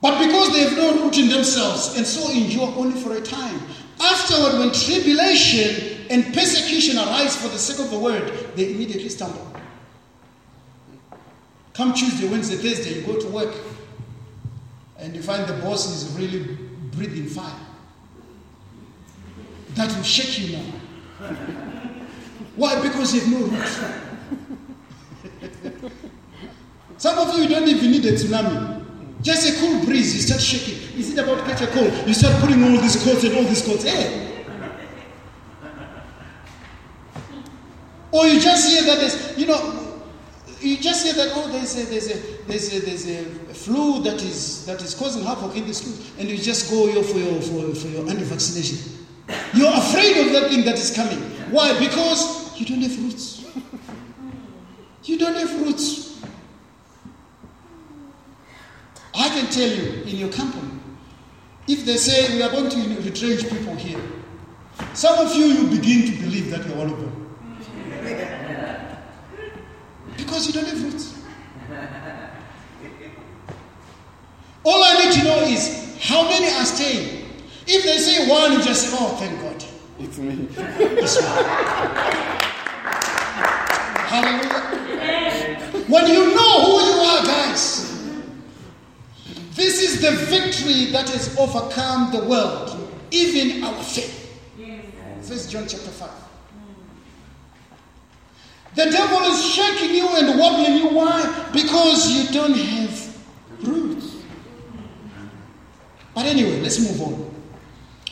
But because they have no root in themselves and so endure only for a time, afterward, when tribulation and persecution arise for the sake of the word, they immediately stumble. Come Tuesday, Wednesday, Thursday, you go to work and you find the boss is really breathing fire. That will shake you now. Why? Because you have no root. Some of you don't even need a tsunami. Just a cool breeze, you start shaking. Is it about catch a cold? You start putting all these coats and all these coats. Hey. Or you just hear that there's, you know, you just hear that oh there's a there's a there's a there's a flu that is that is causing havoc in the school, and you just go for your for, for your anti-vaccination. You're afraid of that thing that is coming. Why? Because you don't have roots. You don't have roots. I can tell you in your company, if they say we are going to retrench people here, some of you you begin to believe that you're one of them. Because you don't have roots. All I need to know is how many are staying. If they say one, you just say, oh, thank God. It's me. It's one. Hallelujah. When you know who you are, guys, this is the victory that has overcome the world, even our faith. First John chapter 5. The devil is shaking you and wobbling you. Why? Because you don't have roots. But anyway, let's move on.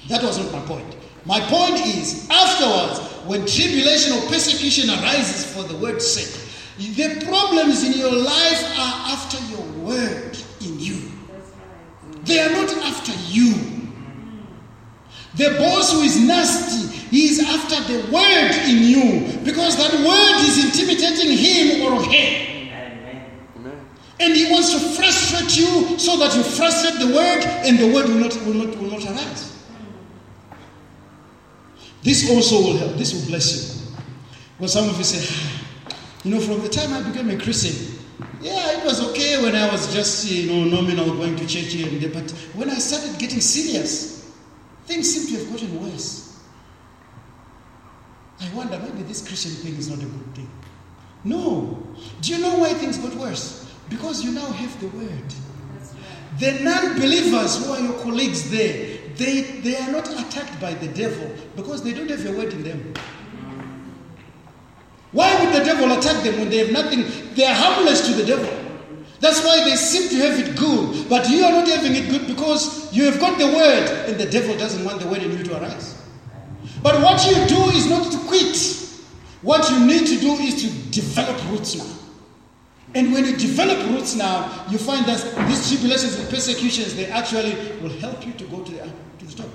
That was not my point. My point is, afterwards, when tribulation or persecution arises for the word's sake, the problems in your life are after your word in you. They are not after you. The boss who is nasty, he is after the word in you because that word is intimidating him or her. And he wants to frustrate you so that you frustrate the word and the word will not, will not, will not arise. This also will help. This will bless you. Well, some of you say, "Ah, you know, from the time I became a Christian, yeah, it was okay when I was just, you know, nominal going to church here and there. But when I started getting serious, things seem to have gotten worse. I wonder, maybe this Christian thing is not a good thing. No. Do you know why things got worse? Because you now have the word. The non believers who are your colleagues there, they, they are not attacked by the devil because they don't have a word in them. Why would the devil attack them when they have nothing? They are harmless to the devil. That's why they seem to have it good, but you are not having it good because you have got the word and the devil doesn't want the word in you to arise. But what you do is not to quit. What you need to do is to develop roots now. And when you develop roots now, you find that these tribulations and persecutions, they actually will help you to go to the, to the top.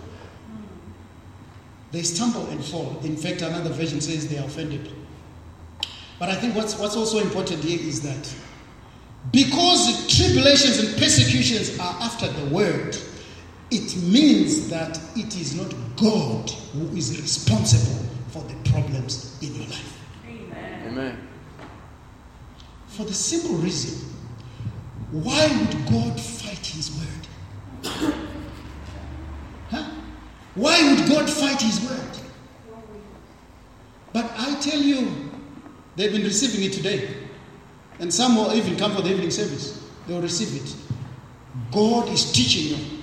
They stumble and fall. In fact, another version says they are offended. But I think what's, what's also important here is that because tribulations and persecutions are after the word, it means that it is not God who is responsible for the problems in your life. Amen. For the simple reason why would God fight his word? Huh? Why would God fight his word? But I tell you, they've been receiving it today. And some will even come for the evening service. they will receive it. God is teaching you.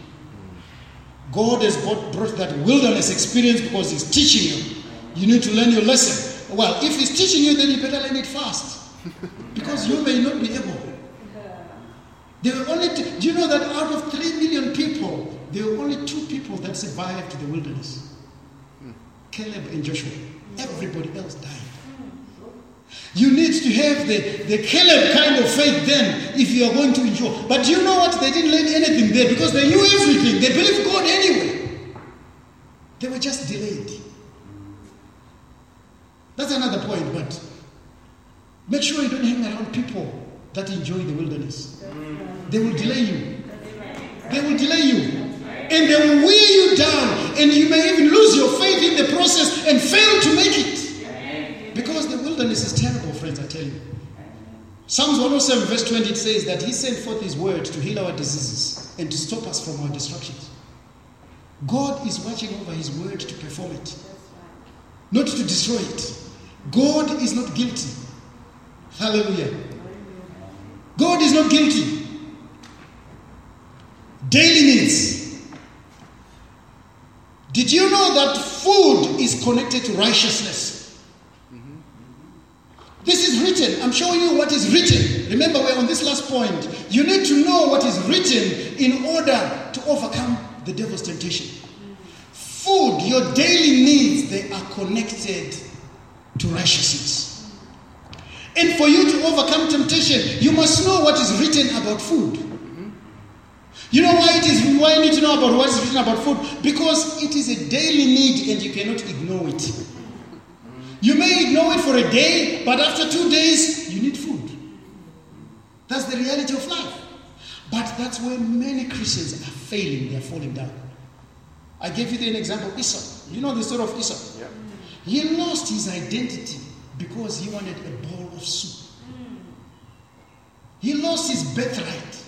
God has brought, that wilderness experience because He's teaching you. You need to learn your lesson. Well, if He's teaching you, then you better learn it fast. Because you may not be able. There were only, two, do you know that out of three million people, there were only two people that survived the wilderness hmm. Caleb and Joshua. Hmm. Everybody else died. You need to have the, the Caleb kind of faith then if you are going to endure. But you know what? They didn't learn anything there because they knew everything. They believed God anyway. They were just delayed. That's another point, but make sure you don't hang around people that enjoy the wilderness. They will delay you. They will delay you. And they will weigh you down. And you may even lose your faith in the process and fail to make it. Because the wilderness is terrible, friends, I tell you. Psalms 107, verse 20, it says that He sent forth His word to heal our diseases and to stop us from our destructions. God is watching over His word to perform it, not to destroy it. God is not guilty. Hallelujah. God is not guilty. Daily needs. Did you know that food is connected to righteousness? This is written. I'm showing you what is written. Remember, we're on this last point. You need to know what is written in order to overcome the devil's temptation. Food, your daily needs, they are connected to righteousness. And for you to overcome temptation, you must know what is written about food. You know why it is why you need to know about what is written about food? Because it is a daily need and you cannot ignore it. You may ignore it for a day, but after two days, you need food. That's the reality of life. But that's where many Christians are failing, they're falling down. I gave you an example Esau. You know the story of Esau? Yeah. He lost his identity because he wanted a bowl of soup. He lost his birthright.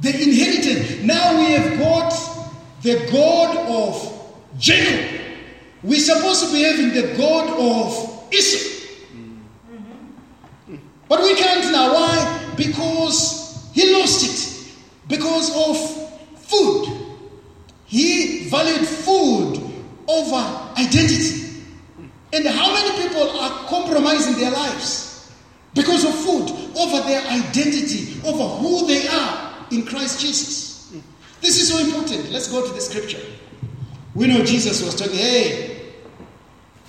The inherited. Now we have got the God of Jacob. We're supposed to be having the God of Esau. But we can't now. Why? Because he lost it. Because of food. He valued food over identity. And how many people are compromising their lives because of food, over their identity, over who they are in Christ Jesus? This is so important. Let's go to the scripture. We know Jesus was talking, hey,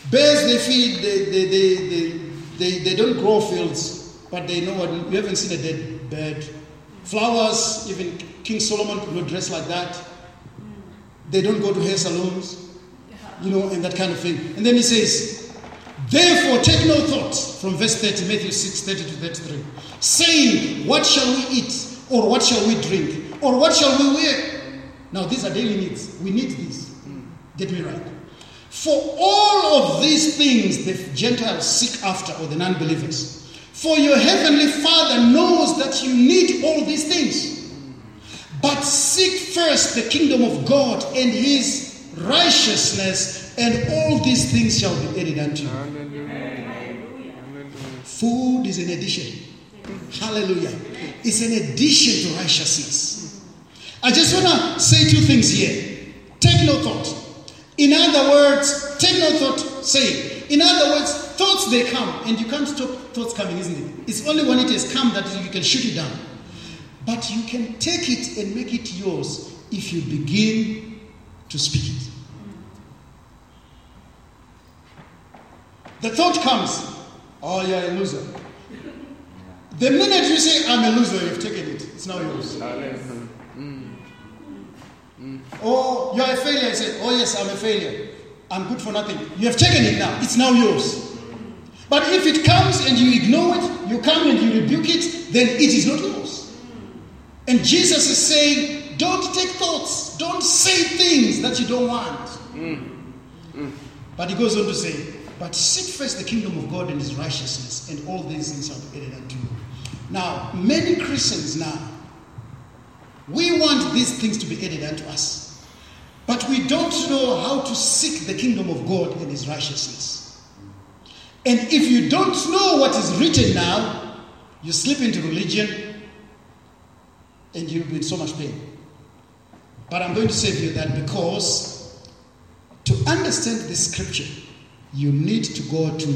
bears they feed, they, they, they, they, they, don't grow fields, but they know what, you haven't seen a dead bird. Flowers, even King Solomon could not dress like that. They don't go to hair salons, you know, and that kind of thing. And then he says, Therefore, take no thought, from verse 30, Matthew 6 30 to 33, saying, What shall we eat? Or what shall we drink? Or what shall we wear? Now, these are daily needs. We need these. Get me right. For all of these things the Gentiles seek after, or the non believers. For your heavenly Father knows that you need all these things. But seek first the kingdom of God and his righteousness, and all these things shall be added unto you. Hallelujah. Food is an addition. Hallelujah. It's an addition to righteousness. I just want to say two things here. Take no thought. In other words, take no thought, say. In other words, thoughts they come, and you can't stop thoughts coming, isn't it? It's only when it has come that you can shoot it down. But you can take it and make it yours if you begin to speak it. The thought comes, oh, you're a loser. The minute you say, I'm a loser, you've taken it. It's now yours. Mm. Oh, Hallelujah. Or you're a failure. You say, oh, yes, I'm a failure. I'm good for nothing. You have taken it now. It's now yours. But if it comes and you ignore it, you come and you rebuke it, then it is not yours. And Jesus is saying, don't take thoughts. Don't say things that you don't want. Mm. Mm. But he goes on to say, but seek first the kingdom of God and his righteousness, and all these things shall be added unto you. Now, many Christians now, we want these things to be added unto us. But we don't know how to seek the kingdom of God and his righteousness. And if you don't know what is written now, you slip into religion, and you'll be in so much pain. But I'm going to to you that because to understand this scripture, you need to go to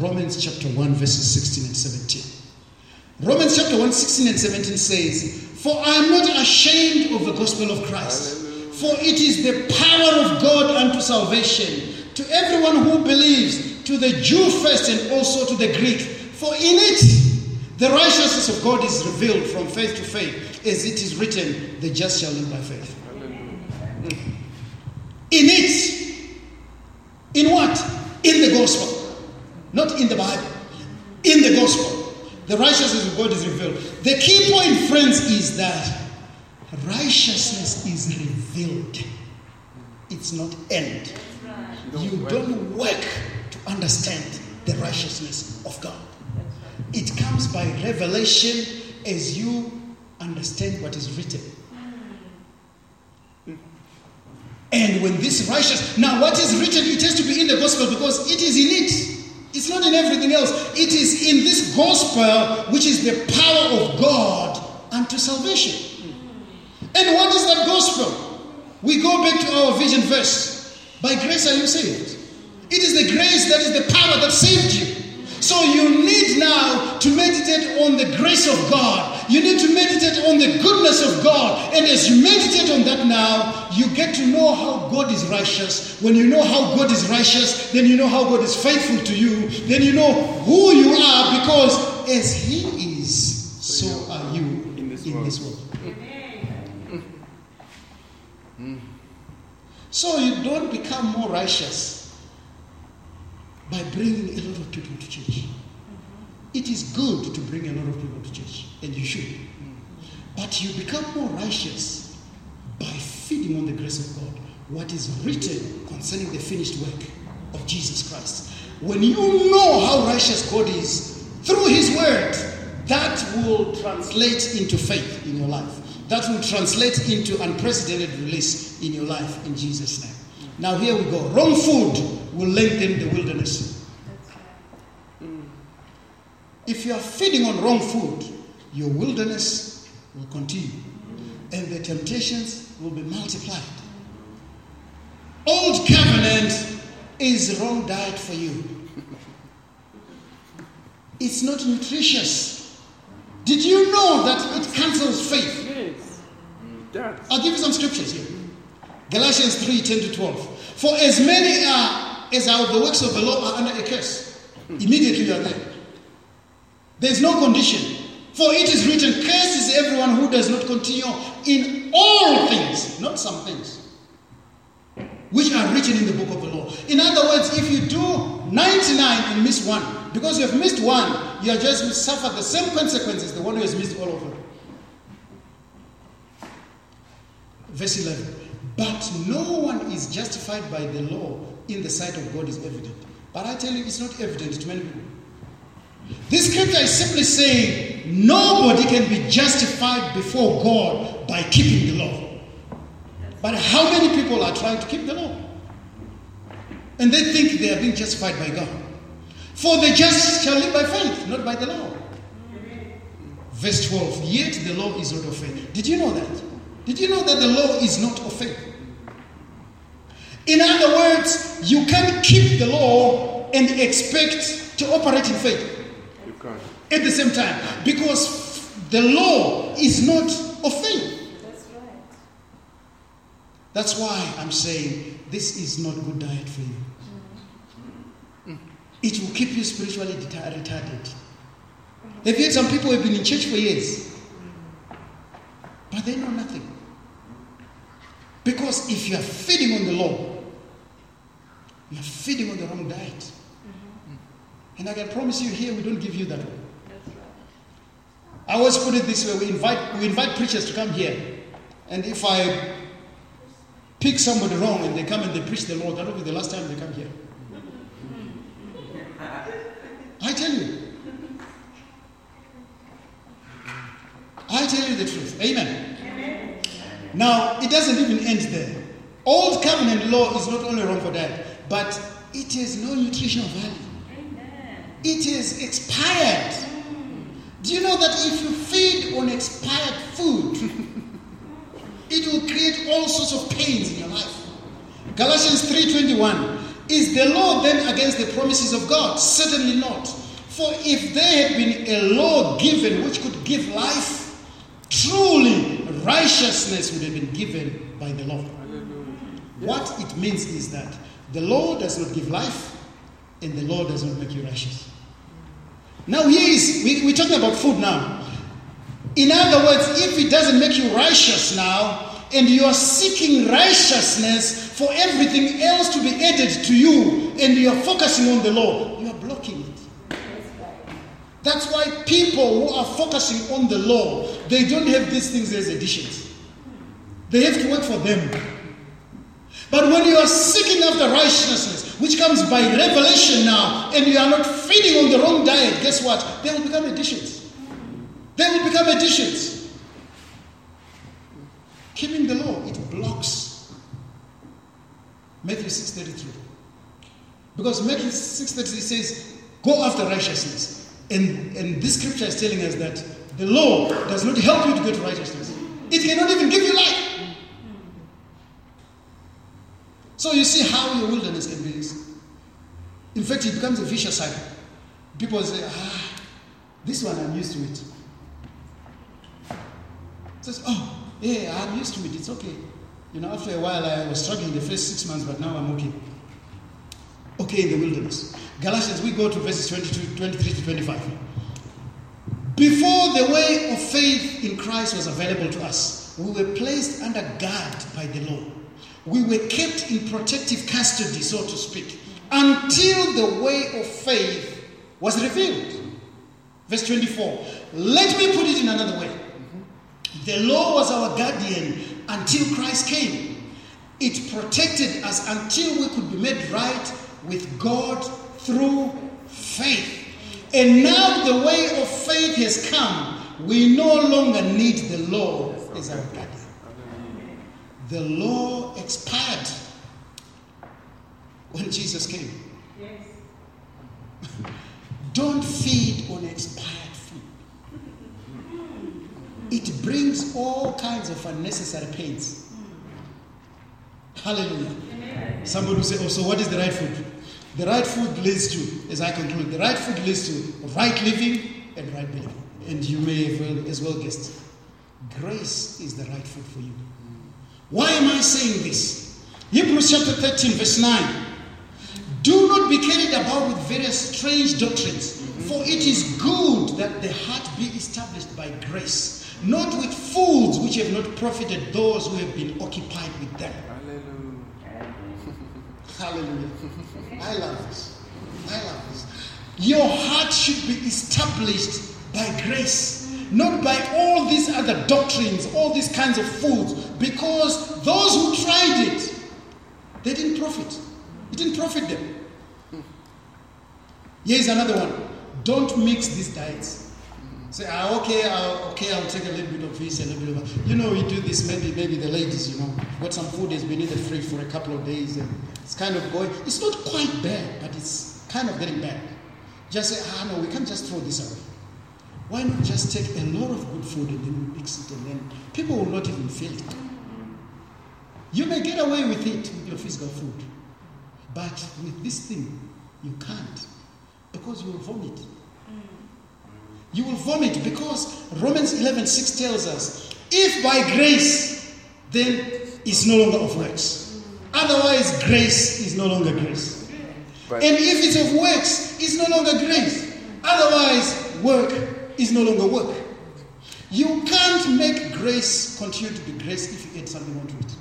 Romans chapter 1, verses 16 and 17. Romans chapter 1, 16 and 17 says, For I am not ashamed of the gospel of Christ, for it is the power of God unto salvation to everyone who believes, to the Jew first and also to the Greek. For in it the righteousness of God is revealed from faith to faith, as it is written, the just shall live by faith. In it, in what? In the gospel, not in the Bible. In the gospel, the righteousness of God is revealed. The key point, friends, is that righteousness is revealed. It's not earned. You don't work to understand the righteousness of God. It comes by revelation as you understand what is written. And when this righteous, now what is written, it has to be in the gospel because it is in it. It's not in everything else. It is in this gospel which is the power of God unto salvation. And what is that gospel? We go back to our vision verse. By grace are you saved. It is the grace that is the power that saved you. So you need now to meditate on the grace of God. You need to meditate on the goodness of God. And as you meditate on that now, you get to know how God is righteous. When you know how God is righteous, then you know how God is faithful to you. Then you know who you are because as He is, so are you in this in world. this world. Hmm. So you don't become more righteous by bringing a lot of people to church. It is good to bring a lot of people to church, and you should. But you become more righteous by feeding on the grace of God, what is written concerning the finished work of Jesus Christ. When you know how righteous God is through His Word, that will translate into faith in your life. That will translate into unprecedented release in your life in Jesus' name. Now, here we go. Wrong food will lengthen the wilderness. Mm. If you are feeding on wrong food, your wilderness will continue and the temptations will be multiplied. Old covenant is wrong diet for you. It's not nutritious. Did you know that it cancels faith? Yes. That. I'll give you some scriptures here. Galatians 3 10 to 12. For as many are as are the works of the law are under a curse. Immediately you are there. There's no condition. For it is written, Cursed is everyone who does not continue in all things, not some things, which are written in the book of the law. In other words, if you do 99 and miss one, because you have missed one, you are just will suffer the same consequences the one who has missed all of them. Verse 11. But no one is justified by the law in the sight of God is evident. But I tell you, it's not evident to many people. This scripture is simply saying nobody can be justified before God by keeping the law. But how many people are trying to keep the law? And they think they are being justified by God. For the just shall live by faith, not by the law. Verse 12, yet the law is not of faith. Did you know that? Did you know that the law is not of faith? In other words, you can't keep the law and expect to operate in faith You can't. at the same time because the law is not of faith. That's right. That's why I'm saying this is not good diet for you. It will keep you spiritually retarded. Have you had some people who have been in church for years, but they know nothing? Because if you are feeding on the law, you are feeding on the wrong diet. Mm-hmm. And I can promise you here, we don't give you that one. That's right. I always put it this way: we invite we invite preachers to come here, and if I pick somebody wrong and they come and they preach the Lord, that will be the last time they come here. I tell you. I tell you the truth. Amen. Now, it doesn't even end there. Old covenant law is not only wrong for that, but it has no nutritional value. Amen. It is expired. Do you know that if you feed on expired food, it will create all sorts of pains in your life? Galatians 3:21 Is the law then against the promises of God? Certainly not. For if there had been a law given which could give life, truly righteousness would have been given by the law. What it means is that the law does not give life and the law does not make you righteous. Now, here is, we, we're talking about food now. In other words, if it doesn't make you righteous now, and you are seeking righteousness for everything else to be added to you, and you are focusing on the law, you are blocking it. That's why people who are focusing on the law, they don't have these things as additions. They have to work for them. But when you are seeking after righteousness, which comes by revelation now, and you are not feeding on the wrong diet, guess what? They will become additions. They will become additions. Keeping the law, it blocks. Matthew 6.33. Because Matthew 6.33 says, go after righteousness. And, and this scripture is telling us that the law does not help you to get righteousness. It cannot even give you life. So you see how your wilderness can be this. In fact, it becomes a vicious cycle. People say, ah, this one I'm used to it. Says, oh, yeah, I'm used to it. It's okay. You know, after a while, I was struggling the first six months, but now I'm okay. Okay in the wilderness. Galatians, we go to verses 22, 23 to 25. Before the way of faith in Christ was available to us, we were placed under guard by the law. We were kept in protective custody, so to speak, until the way of faith was revealed. Verse 24. Let me put it in another way. The law was our guardian until Christ came. It protected us until we could be made right with God through faith. And now the way of faith has come. We no longer need the law as our guardian. The law expired when Jesus came. Yes. Don't feed on expired food. It brings all kinds of unnecessary pains. Hallelujah. Somebody will say, Oh, so what is the right food? The right food leads to, as I conclude, the right food leads to right living and right believing. And you may have well, as well guess, grace is the right food for you. Why am I saying this? Hebrews chapter 13, verse 9. Do not be carried about with various strange doctrines, for it is good that the heart be established by grace, not with fools which have not profited those who have been occupied with them. Hallelujah. Hallelujah. I love this. I love this. Your heart should be established by grace, not by all these other doctrines, all these kinds of foods, because those who tried it, they didn't profit. It didn't profit them. Here's another one. Don't mix these diets. Say, ah, okay, I'll, okay, I'll take a little bit of this, a little bit of that. You know, we do this, maybe, maybe the ladies, you know, got some food that's been in the fridge for a couple of days and it's kind of going, it's not quite bad, but it's kind of getting bad. Just say, ah, no, we can't just throw this away. Why not just take a lot of good food and then mix it and then people will not even feel it. You may get away with it with your physical food, but with this thing, you can't because you will vomit. You will vomit because Romans 11 6 tells us if by grace, then it's no longer of works. Otherwise, grace is no longer grace. But- and if it's of works, it's no longer grace. Otherwise, work is no longer work. You can't make grace continue to be grace if you add something onto it.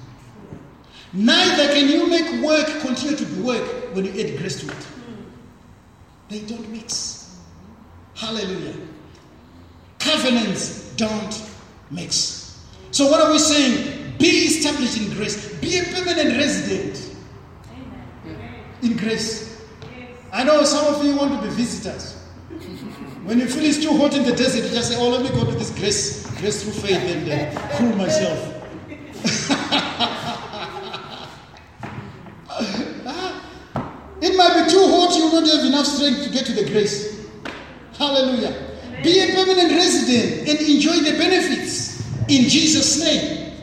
Neither can you make work continue to be work when you add grace to it. They don't mix. Hallelujah. Covenants don't mix. So, what are we saying? Be established in grace, be a permanent resident in grace. I know some of you want to be visitors. When you feel it's too hot in the desert, you just say, Oh, let me go to this grace, grace through faith and uh, cool myself. It might be too hot, you will not have enough strength to get to the grace. Hallelujah. Be a permanent resident and enjoy the benefits in Jesus' name.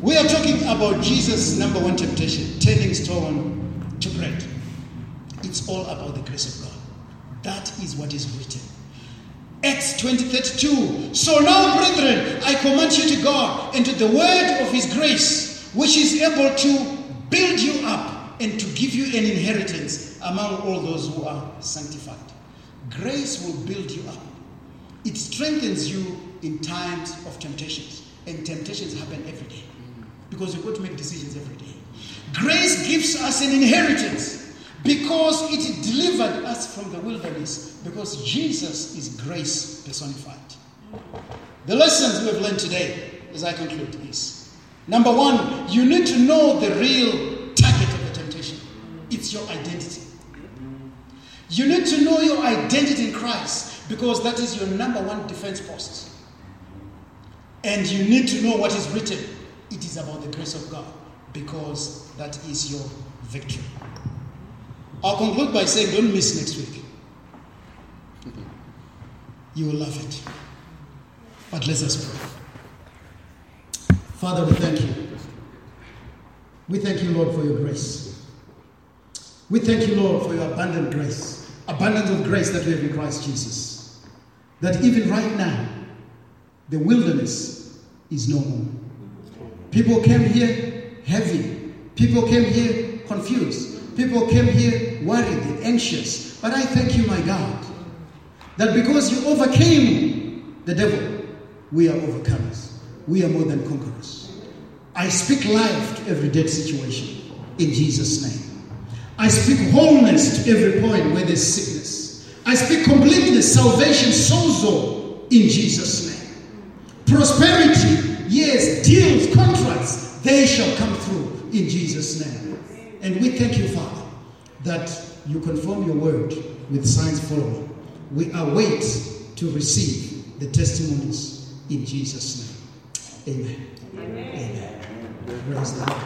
We are talking about Jesus' number one temptation turning stone to bread. It's all about the grace of God. That is what is written. Acts 20 32. So now, brethren, I command you to God and to the word of his grace, which is able to build you up and to give you an inheritance among all those who are sanctified. Grace will build you up, it strengthens you in times of temptations. And temptations happen every day because you've got to make decisions every day. Grace gives us an inheritance because it delivered us from the wilderness because Jesus is grace personified. The lessons we have learned today, as I conclude, is number one, you need to know the real target of the temptation. It's your identity. You need to know your identity in Christ because that is your number one defense post. And you need to know what is written. It is about the grace of God because that is your victory. I'll conclude by saying don't miss next week. You will love it. But let us pray. Father, we thank you. We thank you, Lord, for your grace. We thank you, Lord, for your abundant grace, abundance of grace that we have in Christ Jesus. That even right now, the wilderness is no more. People came here heavy. People came here confused. People came here worried anxious. But I thank you, my God, that because you overcame the devil, we are overcomers. We are more than conquerors. I speak life to every dead situation in Jesus' name. I speak wholeness to every point where there's sickness. I speak completeness, salvation, sozo in Jesus' name. Prosperity, yes, deals, contracts, they shall come through in Jesus' name. And we thank you, Father, that you confirm your word with signs following. We await to receive the testimonies in Jesus' name. Amen. Amen. Praise the Lord.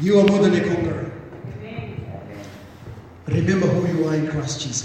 You are more than a conqueror. Remember who you are in Christ Jesus.